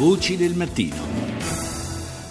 Voci del mattino.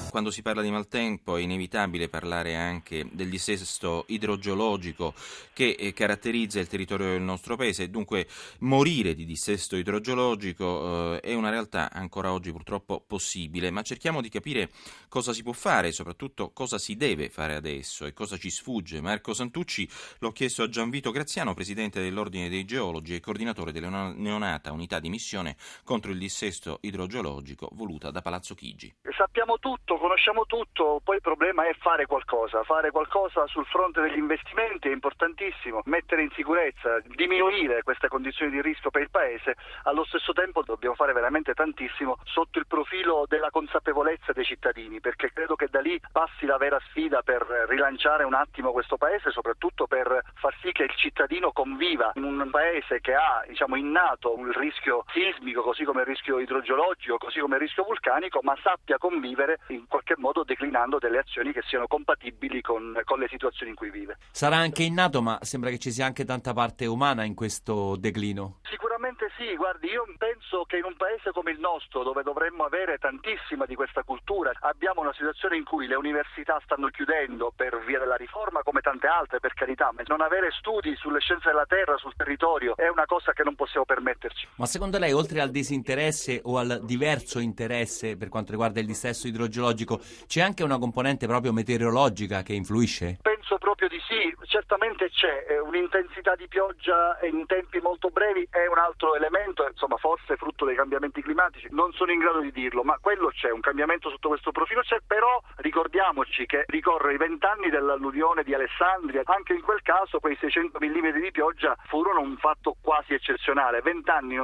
Quando si parla di maltempo è inevitabile parlare anche del dissesto idrogeologico che eh, caratterizza il territorio del nostro paese. Dunque morire di dissesto idrogeologico eh, è una realtà ancora oggi purtroppo possibile, ma cerchiamo di capire cosa si può fare e soprattutto cosa si deve fare adesso e cosa ci sfugge. Marco Santucci l'ho chiesto a Gianvito Graziano, presidente dell'Ordine dei Geologi e coordinatore della neonata unità di missione contro il dissesto idrogeologico voluta da Palazzo Chigi. Sappiamo tutto conosciamo tutto, poi il problema è fare qualcosa, fare qualcosa sul fronte degli investimenti è importantissimo, mettere in sicurezza, diminuire queste condizioni di rischio per il Paese, allo stesso tempo dobbiamo fare veramente tantissimo sotto il profilo della consapevolezza dei cittadini, perché credo che da lì passi la vera sfida per rilanciare un attimo questo Paese, soprattutto per far sì che il cittadino conviva in un Paese che ha diciamo, innato il rischio sismico, così come il rischio idrogeologico, così come il rischio vulcanico, ma sappia convivere in qualche modo declinando delle azioni che siano compatibili con, con, le situazioni in cui vive. Sarà anche innato, ma sembra che ci sia anche tanta parte umana in questo declino. Sicuramente sì, guardi, io penso che in un paese come il nostro, dove dovremmo avere tantissima di questa cultura, abbiamo una situazione in cui le università stanno chiudendo per via della riforma, come tante altre, per carità, ma non avere studi sulle scienze della terra, sul territorio, è una cosa che non possiamo permetterci. Ma secondo lei, oltre al disinteresse o al diverso interesse per quanto riguarda il dissesto idrogeologico, c'è anche una componente proprio meteorologica che influisce? Penso proprio di sì, certamente c'è eh, un'intensità di pioggia in tempi molto brevi, è un altro elemento, insomma forse frutto dei cambiamenti climatici, non sono in grado di dirlo, ma quello c'è, un cambiamento sotto questo profilo c'è, però ricordiamoci che ricorre i vent'anni dell'alluvione di Alessandria, anche in quel caso quei 600 mm di pioggia furono un fatto quasi eccezionale, vent'anni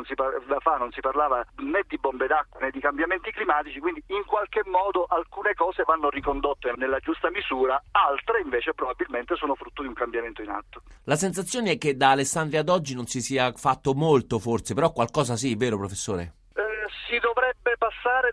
fa non si parlava né di bombe d'acqua né di cambiamenti climatici, quindi in qualche modo alcune cose vanno ricondotte nella giusta misura, altre invece probabilmente sono frutto di un cambiamento in atto. La sensazione è che da Alessandria ad oggi non si sia fatto molto forse, però qualcosa sì, vero professore?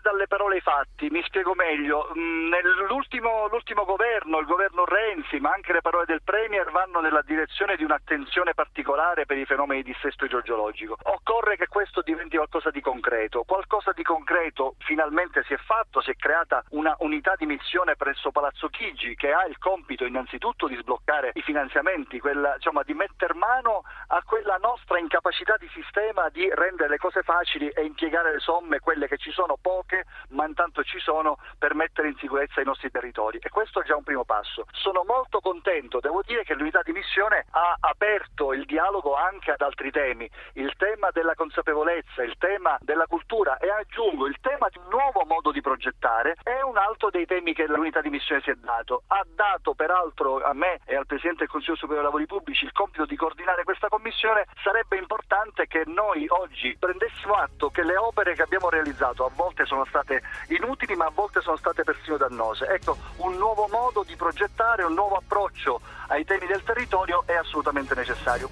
Dalle parole ai fatti, mi spiego meglio. Mm, nell'ultimo l'ultimo governo, il governo Renzi, ma anche le parole del Premier vanno nella direzione di un'attenzione particolare per i fenomeni di dissesto idrogeologico. Occorre che questo diventi qualcosa di concreto. Qualcosa di concreto finalmente si è fatto, si è creata una unità di missione presso Palazzo Chigi che ha il compito innanzitutto di sbloccare i finanziamenti, quella, insomma, di mettere mano a quella nostra incapacità di sistema di rendere le cose facili e impiegare le somme, quelle che ci sono poche, ma intanto ci sono per mettere in sicurezza i nostri territori e questo è già un primo passo. Sono molto contento, devo dire che l'unità di missione ha aperto il dialogo anche ad altri temi, il tema della consapevolezza, il tema della cultura e aggiungo il tema di un nuovo modo di progettare è un altro dei temi che l'unità di missione si è dato. Ha dato peraltro a me e al Presidente del Consiglio Superiore dei Lavori Pubblici il compito di coordinare questa commissione, sarebbe importante che noi oggi prendessimo atto che le opere che abbiamo realizzato a volte sono state inutili ma a volte sono state persino dannose. Ecco, un nuovo modo di progettare, un nuovo approccio ai temi del territorio è assolutamente necessario.